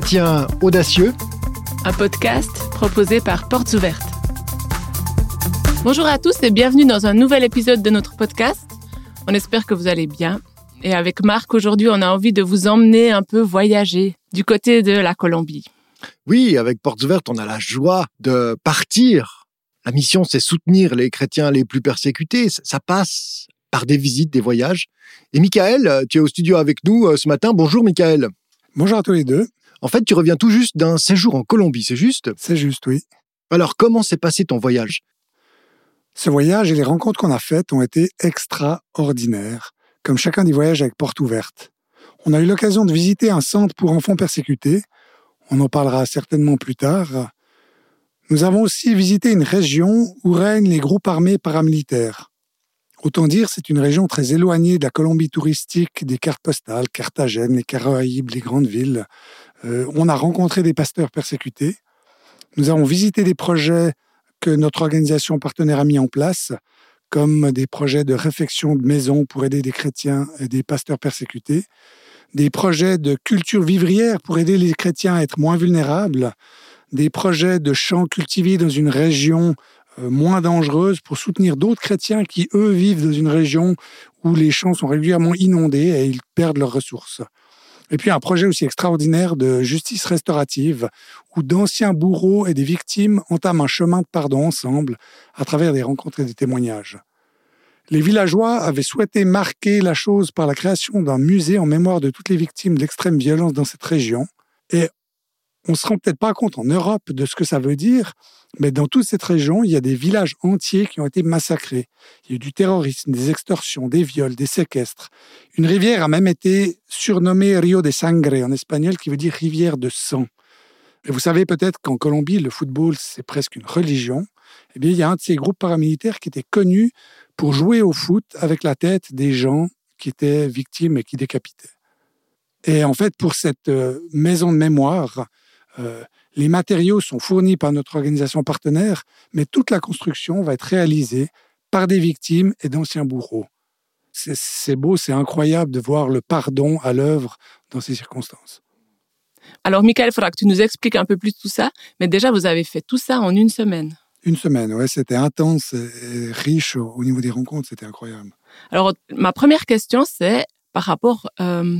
chrétiens audacieux. Un podcast proposé par Portes Ouvertes. Bonjour à tous et bienvenue dans un nouvel épisode de notre podcast. On espère que vous allez bien. Et avec Marc, aujourd'hui, on a envie de vous emmener un peu voyager du côté de la Colombie. Oui, avec Portes Ouvertes, on a la joie de partir. La mission, c'est soutenir les chrétiens les plus persécutés. Ça passe par des visites, des voyages. Et Michael, tu es au studio avec nous euh, ce matin. Bonjour Michael. Bonjour à tous les deux. En fait, tu reviens tout juste d'un séjour en Colombie, c'est juste? C'est juste, oui. Alors, comment s'est passé ton voyage? Ce voyage et les rencontres qu'on a faites ont été extraordinaires, comme chacun des voyages avec porte ouverte. On a eu l'occasion de visiter un centre pour enfants persécutés. On en parlera certainement plus tard. Nous avons aussi visité une région où règnent les groupes armés paramilitaires. Autant dire, c'est une région très éloignée de la Colombie touristique, des cartes postales, Carthagène, les Caraïbes, les grandes villes. Euh, on a rencontré des pasteurs persécutés. Nous avons visité des projets que notre organisation partenaire a mis en place, comme des projets de réfection de maisons pour aider des chrétiens et des pasteurs persécutés, des projets de culture vivrière pour aider les chrétiens à être moins vulnérables, des projets de champs cultivés dans une région euh, moins dangereuse pour soutenir d'autres chrétiens qui, eux, vivent dans une région où les champs sont régulièrement inondés et ils perdent leurs ressources. Et puis un projet aussi extraordinaire de justice restaurative, où d'anciens bourreaux et des victimes entament un chemin de pardon ensemble à travers des rencontres et des témoignages. Les villageois avaient souhaité marquer la chose par la création d'un musée en mémoire de toutes les victimes de l'extrême violence dans cette région. Et on se rend peut-être pas compte en Europe de ce que ça veut dire, mais dans toute cette région, il y a des villages entiers qui ont été massacrés. Il y a eu du terrorisme, des extorsions, des viols, des séquestres. Une rivière a même été surnommée Rio de Sangre en espagnol, qui veut dire rivière de sang. Et vous savez peut-être qu'en Colombie, le football, c'est presque une religion. Eh bien, il y a un de ces groupes paramilitaires qui était connu pour jouer au foot avec la tête des gens qui étaient victimes et qui décapitaient. Et en fait, pour cette euh, maison de mémoire, euh, les matériaux sont fournis par notre organisation partenaire, mais toute la construction va être réalisée par des victimes et d'anciens bourreaux. C'est beau, c'est incroyable de voir le pardon à l'œuvre dans ces circonstances. Alors, Michael, il faudra que tu nous expliques un peu plus tout ça, mais déjà, vous avez fait tout ça en une semaine. Une semaine, ouais, c'était intense et riche au niveau des rencontres, c'était incroyable. Alors, ma première question, c'est par rapport euh,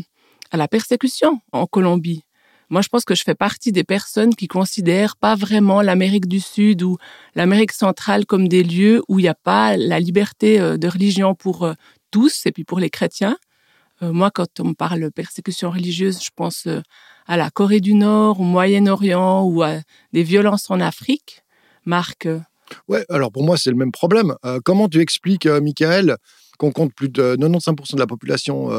à la persécution en Colombie. Moi, je pense que je fais partie des personnes qui considèrent pas vraiment l'Amérique du Sud ou l'Amérique centrale comme des lieux où il n'y a pas la liberté euh, de religion pour euh, tous et puis pour les chrétiens. Euh, moi, quand on me parle persécution religieuse, je pense à la Corée du Nord, au Moyen-Orient ou à des violences en Afrique. Marc Ouais, alors pour moi, c'est le même problème. comment tu expliques, Michael, qu'on compte plus de 95% de la population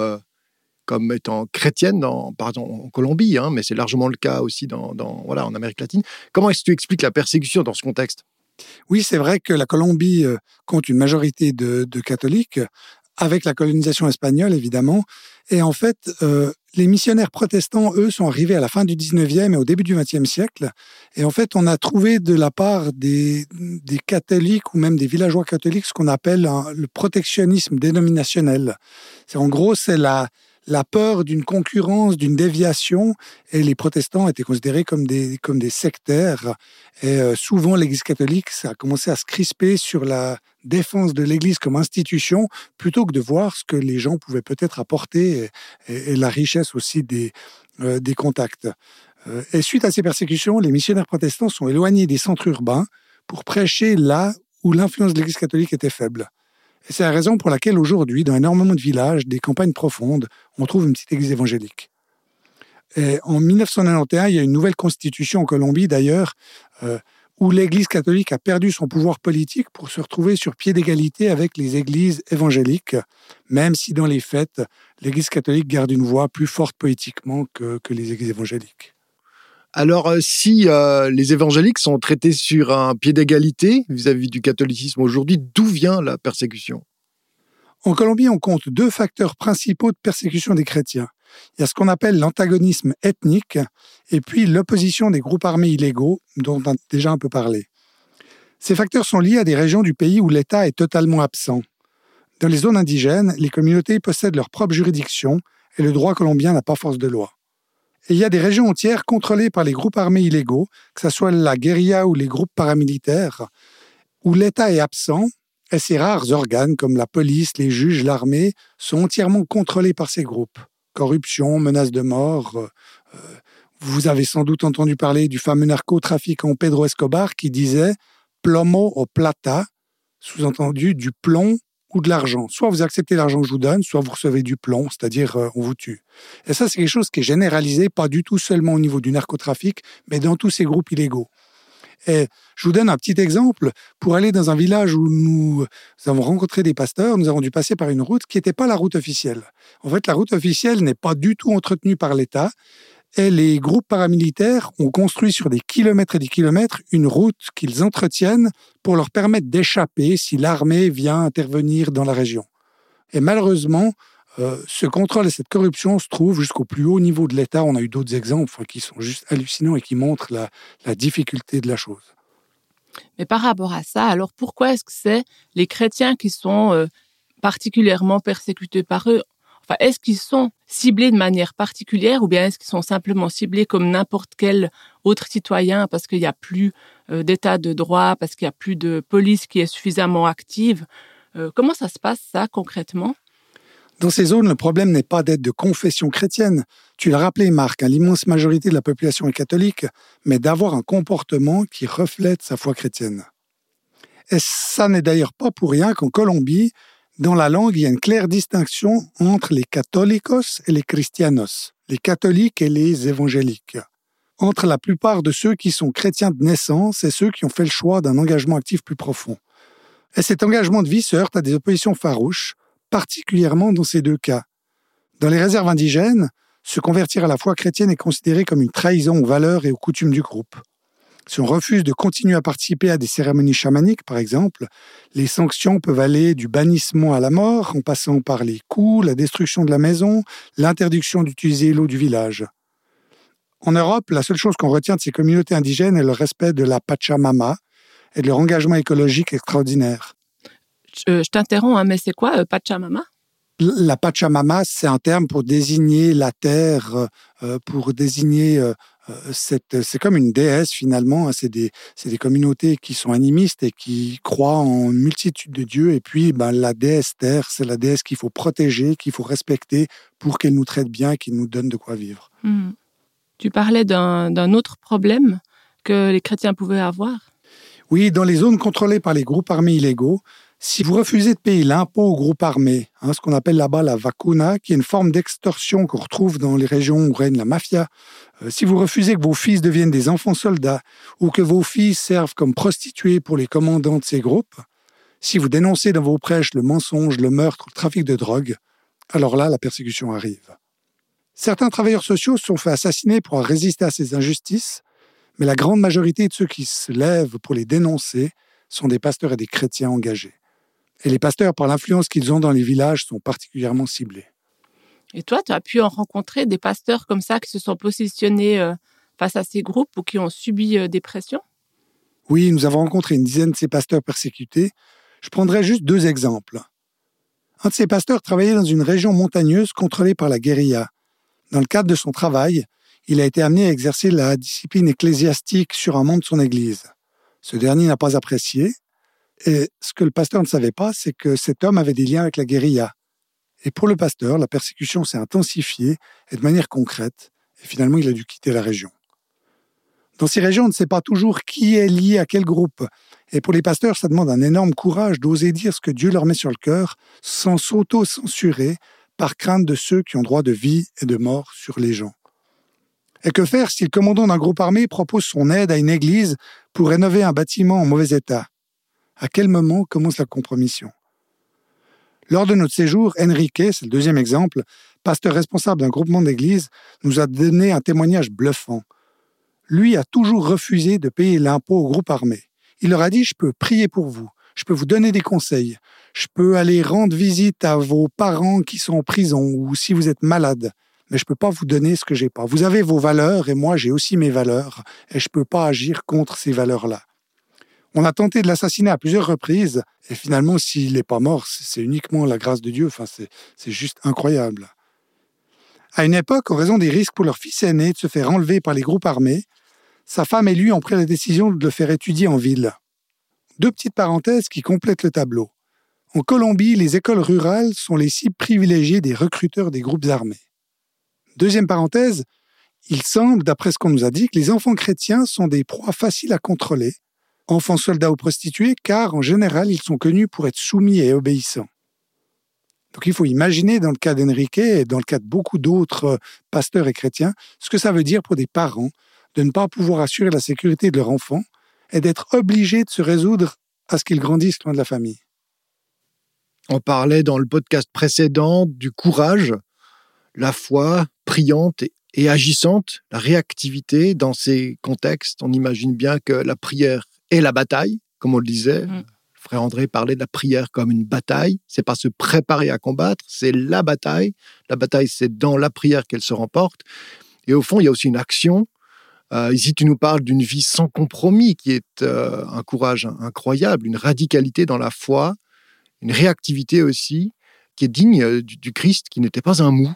comme étant chrétienne pardon, en Colombie, hein, mais c'est largement le cas aussi dans, voilà, en Amérique latine. Comment est-ce que tu expliques la persécution dans ce contexte? Oui, c'est vrai que la Colombie euh, compte une majorité de, catholiques, avec la colonisation espagnole évidemment. Et en fait, euh, les missionnaires protestants, eux, sont arrivés à la fin du 19e et au début du 20e siècle. Et en fait, on a trouvé de la part des, des catholiques ou même des villageois catholiques ce qu'on appelle le protectionnisme dénominationnel. C'est en gros, c'est la, la peur d'une concurrence, d'une déviation, et les protestants étaient considérés comme des, comme des sectaires. Et euh, souvent, l'Église catholique ça a commencé à se crisper sur la défense de l'Église comme institution, plutôt que de voir ce que les gens pouvaient peut-être apporter, et, la richesse aussi des, euh, des contacts. Euh, et suite à ces persécutions, les missionnaires protestants sont éloignés des centres urbains pour prêcher là où l'influence de l'Église catholique était faible. C'est la raison pour laquelle aujourd'hui, dans énormément de villages, des campagnes profondes, on trouve une petite église évangélique. Et en 1991, il y a une nouvelle constitution en Colombie d'ailleurs, euh, où l'Église catholique a perdu son pouvoir politique pour se retrouver sur pied d'égalité avec les églises évangéliques, même si dans les faits, l'Église catholique garde une voix plus forte politiquement que, que les églises évangéliques. Alors, euh, si euh, les évangéliques sont traités sur un pied d'égalité vis-à-vis du catholicisme aujourd'hui, d'où vient la persécution? En Colombie, on compte deux facteurs principaux de persécution des chrétiens. Il y a ce qu'on appelle l'antagonisme ethnique et puis l'opposition des groupes armés illégaux dont on a déjà un peu parlé. Ces facteurs sont liés à des régions du pays où l'État est totalement absent. Dans les zones indigènes, les communautés possèdent leur propre juridiction et le droit colombien n'a pas force de loi. Et il y a des régions entières contrôlées par les groupes armés illégaux, que ce soit la guérilla ou les groupes paramilitaires, où l'État est absent et ces rares organes comme la police, les juges, l'armée sont entièrement contrôlés par ces groupes. Corruption, menaces de mort. Euh, euh, vous avez sans doute entendu parler du fameux narcotrafiquant Pedro Escobar qui disait plomo o plata, sous-entendu du plomb ou de l'argent. Soit vous acceptez l'argent que je vous donne, soit vous recevez du plomb, c'est-à-dire euh, on vous tue. Et ça, c'est quelque chose qui est généralisé, pas du tout seulement au niveau du narcotrafic, mais dans tous ces groupes illégaux. Et je vous donne un petit exemple. Pour aller dans un village où nous avons rencontré des pasteurs, nous avons dû passer par une route qui n'était pas la route officielle. En fait, la route officielle n'est pas du tout entretenue par l'État. Et les groupes paramilitaires ont construit sur des kilomètres et des kilomètres une route qu'ils entretiennent pour leur permettre d'échapper si l'armée vient intervenir dans la région. Et malheureusement, euh, ce contrôle et cette corruption se trouvent jusqu'au plus haut niveau de l'État. On a eu d'autres exemples qui sont juste hallucinants et qui montrent la, difficulté de la chose. Mais par rapport à ça, alors pourquoi est-ce que c'est les chrétiens qui sont euh, particulièrement persécutés par eux? Est-ce qu'ils sont ciblés de manière particulière ou bien est-ce qu'ils sont simplement ciblés comme n'importe quel autre citoyen parce qu'il n'y a plus euh, d'état de droit, parce qu'il n'y a plus de police qui est suffisamment active? Comment ça se passe ça concrètement? Dans ces zones, le problème n'est pas d'être de confession chrétienne. Tu l'as rappelé, Marc, hein, l'immense majorité de la population est catholique, mais d'avoir un comportement qui reflète sa foi chrétienne. Et ça n'est d'ailleurs pas pour rien qu'en Colombie, dans la langue, il y a une claire distinction entre les catholiques et les cristianos, les catholiques et les évangéliques, entre la plupart de ceux qui sont chrétiens de naissance et ceux qui ont fait le choix d'un engagement actif plus profond. Et cet engagement de vie se heurte à des oppositions farouches, particulièrement dans ces deux cas. Dans les réserves indigènes, se convertir à la foi chrétienne est considéré comme une trahison aux valeurs et aux coutumes du groupe. Si on refuse de continuer à participer à des cérémonies chamaniques, par exemple, les sanctions peuvent aller du bannissement à la mort, en passant par les coups, la destruction de la maison, l'interdiction d'utiliser l'eau du village. En Europe, la seule chose qu'on retient de ces communautés indigènes est le respect de la Pachamama et de leur engagement écologique extraordinaire je, t'interromps, hein, mais c'est quoi euh, Pachamama? La Pachamama, c'est un terme pour désigner la terre, euh, euh, pour désigner cette. C'est comme une déesse finalement. Hein, c'est des, des communautés qui sont animistes et qui croient en une multitude de dieux. Et puis, ben, la déesse terre, c'est la déesse qu'il faut protéger, qu'il faut respecter pour qu'elle nous traite bien, qu'elle nous donne de quoi vivre. Hmm. Tu parlais d'un autre problème que les chrétiens pouvaient avoir? Oui, dans les zones contrôlées par les groupes armés illégaux, si vous refusez de payer l'impôt au groupe armé, hein, ce qu'on appelle là-bas la vacuna, qui est une forme d'extorsion qu'on retrouve dans les régions où règne la mafia, euh, si vous refusez que vos fils deviennent des enfants soldats ou que vos filles servent comme prostituées pour les commandants de ces groupes, si vous dénoncez dans vos prêches le mensonge, le meurtre, le trafic de drogue, alors là, la persécution arrive. Certains travailleurs sociaux se sont fait assassiner pour résister à ces injustices, mais la grande majorité de ceux qui se lèvent pour les dénoncer sont des pasteurs et des chrétiens engagés. Et les pasteurs, par l'influence qu'ils ont dans les villages, sont particulièrement ciblés. Et toi, tu as pu en rencontrer des pasteurs comme ça qui se sont positionnés euh, face à ces groupes ou qui ont subi euh, des pressions? Oui, nous avons rencontré une dizaine de ces pasteurs persécutés. Je prendrai juste deux exemples. Un de ces pasteurs travaillait dans une région montagneuse contrôlée par la guérilla. Dans le cadre de son travail, il a été amené à exercer la discipline ecclésiastique sur un membre de son Église. Ce dernier n'a pas apprécié et ce que le pasteur ne savait pas, c'est que cet homme avait des liens avec la guérilla. Et pour le pasteur, la persécution s'est intensifiée et de manière concrète, et finalement il a dû quitter la région. Dans ces régions, on ne sait pas toujours qui est lié à quel groupe. Et pour les pasteurs, ça demande un énorme courage d'oser dire ce que Dieu leur met sur le cœur sans s'auto-censurer par crainte de ceux qui ont droit de vie et de mort sur les gens. Et que faire si le commandant d'un groupe armé propose son aide à une église pour rénover un bâtiment en mauvais état? À quel moment commence la compromission? Lors de notre séjour, Enrique, c'est le deuxième exemple, pasteur responsable d'un groupement d'église, nous a donné un témoignage bluffant. Lui a toujours refusé de payer l'impôt au groupe armé. Il leur a dit, je peux prier pour vous, je peux vous donner des conseils, je peux aller rendre visite à vos parents qui sont en prison ou si vous êtes malade, mais je ne peux pas vous donner ce que j'ai pas. Vous avez vos valeurs et moi j'ai aussi mes valeurs et je ne peux pas agir contre ces valeurs-là. On a tenté de l'assassiner à plusieurs reprises, et finalement, s'il n'est pas mort, c'est uniquement la grâce de Dieu. Enfin, c'est juste incroyable. À une époque, en raison des risques pour leur fils aîné de se faire enlever par les groupes armés, sa femme et lui ont pris la décision de le faire étudier en ville. Deux petites parenthèses qui complètent le tableau. En Colombie, les écoles rurales sont les cibles privilégiées des recruteurs des groupes armés. Deuxième parenthèse, il semble, d'après ce qu'on nous a dit, que les enfants chrétiens sont des proies faciles à contrôler, enfants soldats ou prostituées, car en général, ils sont connus pour être soumis et obéissants. Donc il faut imaginer, dans le cas d'Enrique et dans le cas de beaucoup d'autres euh, pasteurs et chrétiens, ce que ça veut dire pour des parents de ne pas pouvoir assurer la sécurité de leur enfant et d'être obligés de se résoudre à ce qu'ils grandissent loin de la famille. On parlait dans le podcast précédent du courage, la foi priante et agissante, la réactivité dans ces contextes. On imagine bien que la prière est la bataille, comme on le disait. Mm. Frère André parlait de la prière comme une bataille. C'est pas se préparer à combattre, c'est la bataille. La bataille, c'est dans la prière qu'elle se remporte. Et au fond, il y a aussi une action euh, ici, tu nous parles d'une vie sans compromis, qui est euh, un courage incroyable, une radicalité dans la foi, une réactivité aussi, qui est digne euh, du, Christ, qui n'était pas un mou,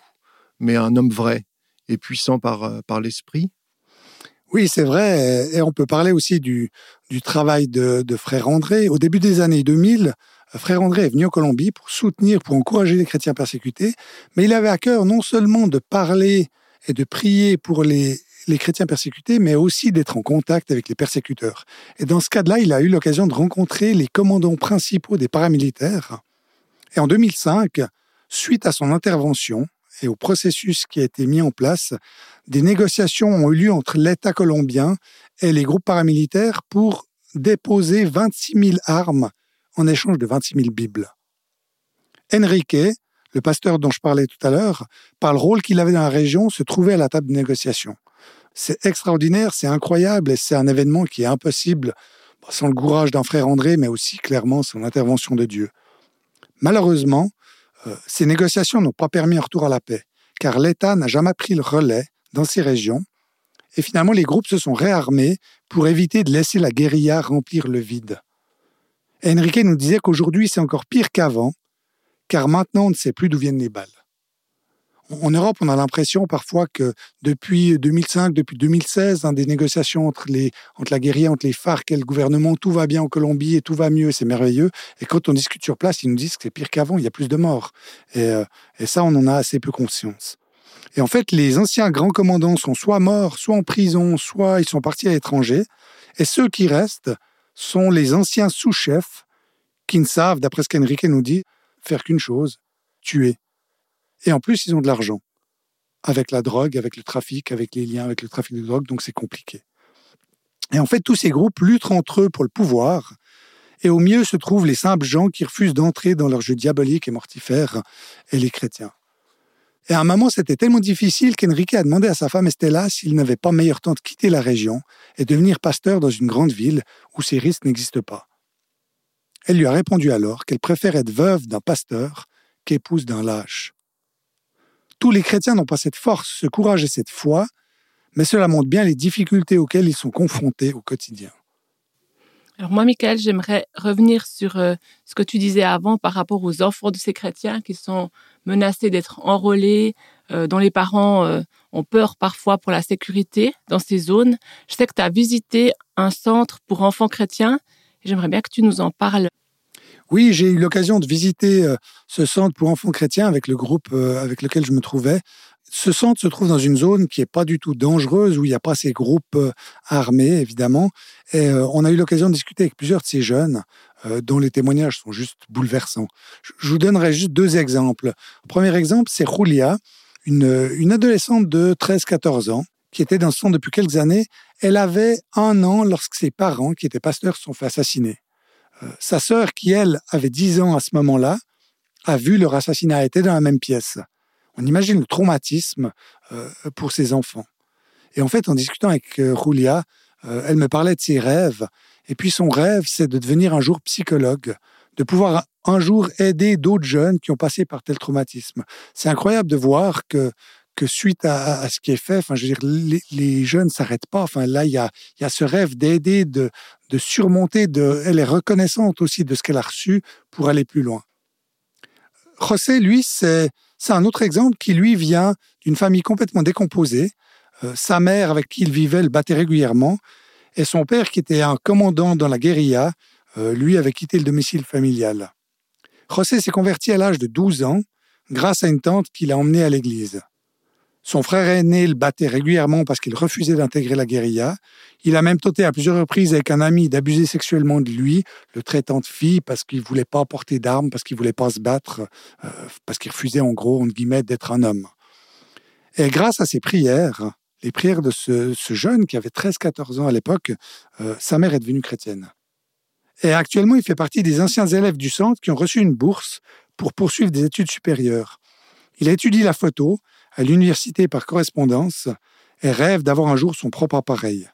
mais un homme vrai et puissant par, par l'esprit. Oui, c'est vrai. Et on peut parler aussi du, du travail de, de, Frère André. Au début des années 2000, Frère André est venu en Colombie pour soutenir, pour encourager les chrétiens persécutés, mais il avait à cœur non seulement de parler et de prier pour les, les chrétiens persécutés, mais aussi d'être en contact avec les persécuteurs. Et dans ce cas-là, il a eu l'occasion de rencontrer les commandants principaux des paramilitaires. Et en 2005, suite à son intervention et au processus qui a été mis en place, des négociations ont eu lieu entre l'État colombien et les groupes paramilitaires pour déposer 26 000 armes en échange de 26 000 Bibles. Enrique, le pasteur dont je parlais tout à l'heure, par le rôle qu'il avait dans la région, se trouvait à la table de négociation. C'est extraordinaire, c'est incroyable et c'est un événement qui est impossible sans le courage d'un frère André, mais aussi clairement sans l'intervention de Dieu. Malheureusement, euh, ces négociations n'ont pas permis un retour à la paix, car l'État n'a jamais pris le relais dans ces régions, et finalement les groupes se sont réarmés pour éviter de laisser la guérilla remplir le vide. Enrique nous disait qu'aujourd'hui c'est encore pire qu'avant, car maintenant on ne sait plus d'où viennent les balles. En Europe, on a l'impression parfois que depuis 2005, depuis 2016, dans des négociations entre la guérilla, entre les FARC et le gouvernement, tout va bien en Colombie et tout va mieux, c'est merveilleux. Et quand on discute sur place, ils nous disent que c'est pire qu'avant, il y a plus de morts. Et, euh, et ça, on en a assez peu conscience. Et en fait, les anciens grands commandants sont soit morts, soit en prison, soit ils sont partis à l'étranger. Et ceux qui restent sont les anciens sous-chefs qui ne savent, d'après ce qu'Enrique nous dit, faire qu'une chose, tuer. Et en plus, ils ont de l'argent. Avec la drogue, avec le trafic, avec les liens avec le trafic de drogue, donc c'est compliqué. Et en fait, tous ces groupes luttent entre eux pour le pouvoir. Et au mieux se trouvent les simples gens qui refusent d'entrer dans leur jeu diabolique et mortifère, et les chrétiens. Et à un moment, c'était tellement difficile qu'Enrique a demandé à sa femme Estella s'il n'avait pas meilleur temps de quitter la région et devenir pasteur dans une grande ville où ces risques n'existent pas. Elle lui a répondu alors qu'elle préfère être veuve d'un pasteur qu'épouse d'un lâche. Tous les chrétiens n'ont pas cette force, ce courage et cette foi, mais cela montre bien les difficultés auxquelles ils sont confrontés au quotidien. Alors moi, Michael, j'aimerais revenir sur euh, ce que tu disais avant par rapport aux enfants de ces chrétiens qui sont menacés d'être enrôlés, euh, dont les parents euh, ont peur parfois pour la sécurité dans ces zones. Je sais que tu as visité un centre pour enfants chrétiens. J'aimerais bien que tu nous en parles. Oui, j'ai eu l'occasion de visiter euh, ce centre pour enfants chrétiens avec le groupe euh, avec lequel je me trouvais. Ce centre se trouve dans une zone qui n'est pas du tout dangereuse, où il n'y a pas ces groupes euh, armés, évidemment. Et on a eu l'occasion de discuter avec plusieurs de ces jeunes, dont les témoignages sont juste bouleversants. Je vous donnerai juste deux exemples. Le premier exemple, c'est Julia, une, une adolescente de 13-14 ans, qui était dans ce centre depuis quelques années. Elle avait un an lorsque ses parents, qui étaient pasteurs, se sont fait assassiner. Euh, sa sœur, qui elle avait 10 ans à ce moment-là, a vu leur assassinat, était dans la même pièce. On imagine le traumatisme euh, pour ses enfants. Et en fait, en discutant avec euh, Julia, elle me parlait de ses rêves. Et puis son rêve, c'est de devenir un jour psychologue, de pouvoir un jour aider d'autres jeunes qui ont passé par tel traumatisme. C'est incroyable de voir que suite à, ce qui est fait, dire, les, jeunes ne s'arrêtent pas. Là, il y a, ce rêve d'aider, de, de surmonter, de, elle est reconnaissante aussi de ce qu'elle a reçu pour aller plus loin. José, lui, c'est un autre exemple qui, lui, vient d'une famille complètement décomposée. Euh, sa mère, avec qui il vivait, le battait régulièrement. Et son père, qui était un commandant dans la guérilla, euh, lui avait quitté le domicile familial. José s'est converti à l'âge de 12 ans grâce à une tante qui l'a emmené à l'église. Son frère aîné le battait régulièrement parce qu'il refusait d'intégrer la guérilla. Il a même tenté à plusieurs reprises avec un ami d'abuser sexuellement de lui, le traitant de fille parce qu'il voulait pas porter d'armes, parce qu'il voulait pas se battre, euh, parce qu'il refusait en gros, entre guillemets, d'être un homme. Et grâce à ses prières, les prières de ce, jeune qui avait 13-14 ans à l'époque, euh, sa mère est devenue chrétienne. Et actuellement, il fait partie des anciens élèves du centre qui ont reçu une bourse pour poursuivre des études supérieures. Il a étudié la photo à l'université par correspondance et rêve d'avoir un jour son propre appareil.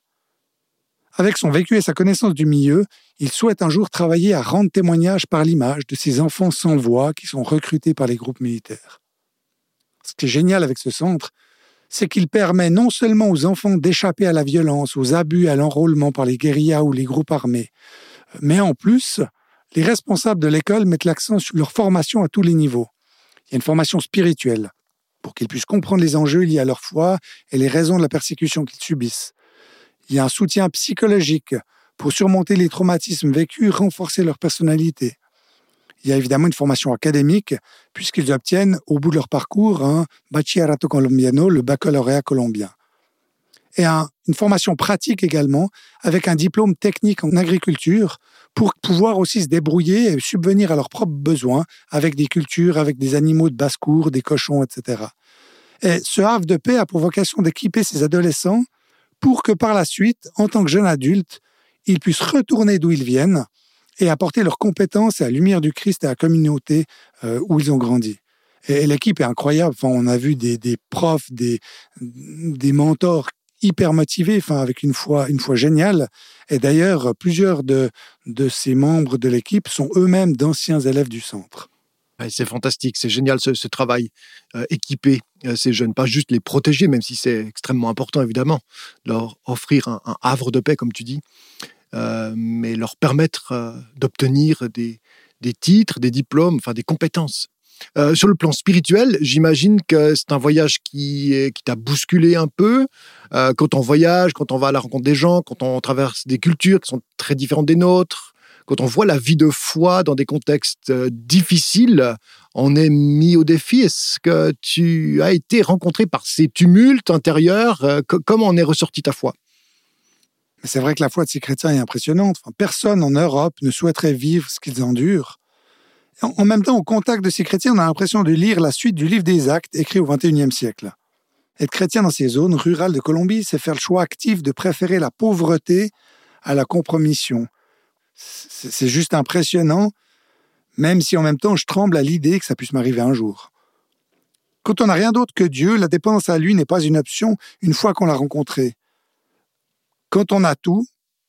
Avec son vécu et sa connaissance du milieu, il souhaite un jour travailler à rendre témoignage par l'image de ces enfants sans voix qui sont recrutés par les groupes militaires. Ce qui est génial avec ce centre, c'est qu'il permet non seulement aux enfants d'échapper à la violence, aux abus, à l'enrôlement par les guérillas ou les groupes armés, mais en plus, les responsables de l'école mettent l'accent sur leur formation à tous les niveaux. Il y a une formation spirituelle, pour qu'ils puissent comprendre les enjeux liés à leur foi et les raisons de la persécution qu'ils subissent. Il y a un soutien psychologique pour surmonter les traumatismes vécus, renforcer leur personnalité. Il y a évidemment une formation académique, puisqu'ils obtiennent, au bout de leur parcours, un Bachillerato Colombiano, le baccalauréat colombien. Et une formation pratique également, avec un diplôme technique en agriculture, pour pouvoir aussi se débrouiller et subvenir à leurs propres besoins, avec des cultures, avec des animaux de basse-cour, des cochons, etc. Et ce havre de paix a pour vocation d'équiper ces adolescents pour que par la suite, en tant que jeunes adultes, ils puissent retourner d'où ils viennent et apporter leurs compétences à la lumière du Christ et à la communauté euh, où ils ont grandi. Et, l'équipe est incroyable. On a vu des, profs, des mentors hyper motivés, enfin, avec une foi, une géniale. Et d'ailleurs, plusieurs de, de ces membres de l'équipe sont eux-mêmes d'anciens élèves du centre. c'est fantastique, c'est génial ce, travail, euh, équiper euh, ces jeunes, pas juste les protéger, même si c'est extrêmement important évidemment, leur offrir un, havre de paix, comme tu dis, euh, mais leur permettre euh, d'obtenir des, titres, des diplômes, enfin des compétences. Euh, sur le plan spirituel, j'imagine que c'est un voyage qui, t'a bousculé un peu. quand on voyage, quand on va à la rencontre des gens, quand on traverse des cultures qui sont très différentes des nôtres, quand on voit la vie de foi dans des contextes difficiles, on est mis au défi. Est-ce que tu as été rencontré par ces tumultes intérieurs Comment en est ressorti ta foi? C'est vrai que la foi de ces chrétiens est impressionnante. personne en Europe ne souhaiterait vivre ce qu'ils endurent. En même temps, au contact de ces chrétiens, on a l'impression de lire la suite du livre des Actes écrit au XXIe siècle. Être chrétien dans ces zones rurales de Colombie, c'est faire le choix actif de préférer la pauvreté à la compromission. C'est juste impressionnant, même si en même temps je tremble à l'idée que ça puisse m'arriver un jour. Quand on n'a rien d'autre que Dieu, la dépendance à lui n'est pas une option une fois qu'on l'a rencontré. Quand on a tout,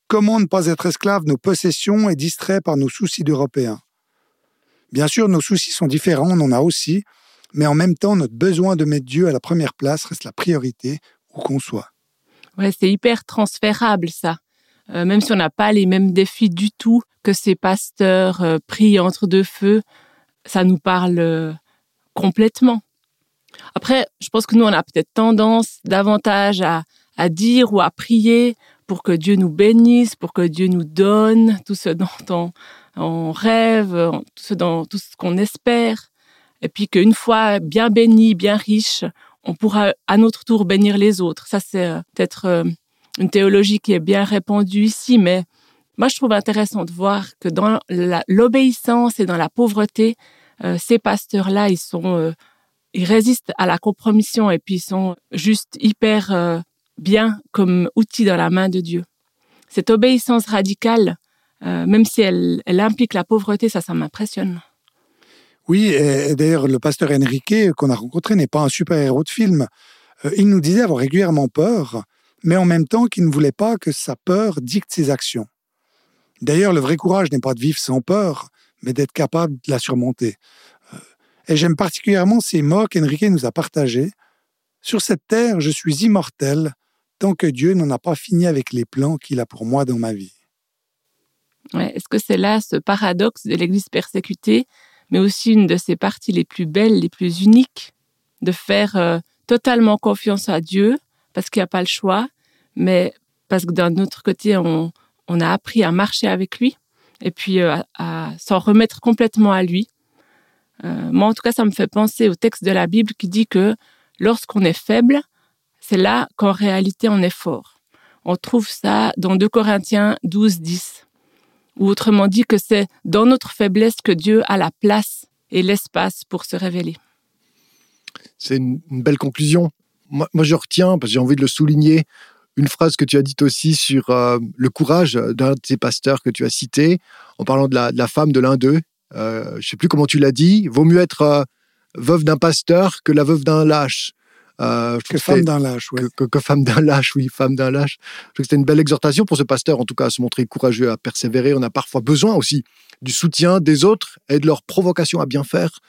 comment ne pas être esclave de nos possessions et distrait par nos soucis d'Européens? Bien sûr, nos soucis sont différents, on en a aussi, mais en même temps, notre besoin de mettre Dieu à la première place reste la priorité où qu'on soit. Ouais, c'est hyper transférable ça. Euh, même si on n'a pas les mêmes défis du tout que ces pasteurs euh, pris entre deux feux, ça nous parle euh, complètement. Après, je pense que nous, on a peut-être tendance davantage à, à dire ou à prier pour que Dieu nous bénisse, pour que Dieu nous donne tout ce dont on, rêve, tout ce, dont, tout ce qu'on espère. Et puis qu'une fois bien béni, bien riche, on pourra à notre tour bénir les autres. Ça, c'est euh, peut-être euh, une théologie qui est bien répandue ici, mais moi, je trouve intéressant de voir que dans l'obéissance et dans la pauvreté, euh, ces pasteurs-là, ils sont, ils résistent à la compromission et puis ils sont juste hyper bien comme outil dans la main de Dieu. Cette obéissance radicale, euh, même si elle, implique la pauvreté, ça, ça m'impressionne. Oui, et d'ailleurs, le pasteur Enrique qu'on a rencontré n'est pas un super-héros de film. Euh, il nous disait avoir régulièrement peur, mais en même temps qu'il ne voulait pas que sa peur dicte ses actions. D'ailleurs, le vrai courage n'est pas de vivre sans peur, mais d'être capable de la surmonter. Euh, et j'aime particulièrement ces mots qu'Enrique nous a partagés. Sur cette terre, je suis immortel, tant que Dieu n'en a pas fini avec les plans qu'il a pour moi dans ma vie. Est-ce que c'est là ce paradoxe de l'Église persécutée, mais aussi une de ses parties les plus belles, les plus uniques, de faire euh, totalement confiance à Dieu parce qu'il n'y a pas le choix, mais parce que d'un autre côté, on, on a appris à marcher avec lui et puis euh, à, s'en remettre complètement à lui. Euh, moi, en tout cas, ça me fait penser au texte de la Bible qui dit que lorsqu'on est faible, c'est là qu'en réalité on est fort. On trouve ça dans 2 Corinthiens 12, 10. Ou autrement dit que c'est dans notre faiblesse que Dieu a la place et l'espace pour se révéler. C'est une, belle conclusion. Moi, je retiens, parce que j'ai envie de le souligner, une phrase que tu as dite aussi sur euh, le courage d'un de ces pasteurs que tu as cité, en parlant de la, femme de l'un d'eux. Euh, je ne sais plus comment tu l'as dit. Vaut mieux être euh, veuve d'un pasteur que la veuve d'un lâche. Que femme d'un lâche, oui. Que, femme d'un lâche, oui, femme d'un lâche. Je trouve que c'était une belle exhortation pour ce pasteur, en tout cas, à se montrer courageux, à persévérer. On a parfois besoin aussi du soutien des autres et de leur provocation à bien faire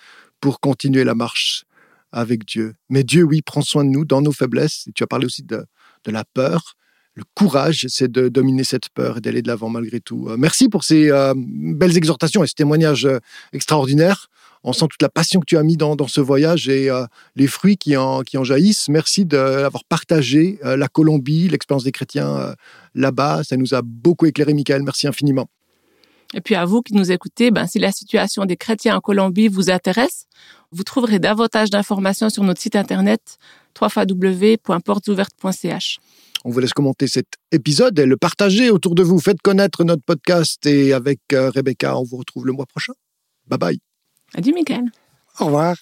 pour continuer la marche avec Dieu. Mais Dieu, oui, prend soin de nous dans nos faiblesses. Et tu as parlé aussi de, de la peur. Le courage, c'est de dominer cette peur et d'aller de l'avant malgré tout. Euh, merci pour ces euh, belles exhortations et ce témoignage euh, extraordinaire. On sent toute la passion que tu as mis dans, ce voyage et les fruits qui en, qui en jaillissent. Merci d'avoir partagé la Colombie, l'expérience des chrétiens là-bas. Ça nous a beaucoup éclairé, Michael. Merci infiniment. Et puis à vous qui nous écoutez, ben, si la situation des chrétiens en Colombie vous intéresse, vous trouverez davantage d'informations sur notre site internet www.portesouvertes.ch. On vous laisse commenter cet épisode et le partager autour de vous. Faites connaître notre podcast et avec euh, Rebecca, on vous retrouve le mois prochain. Bye bye. Adieu, Michael. Au revoir.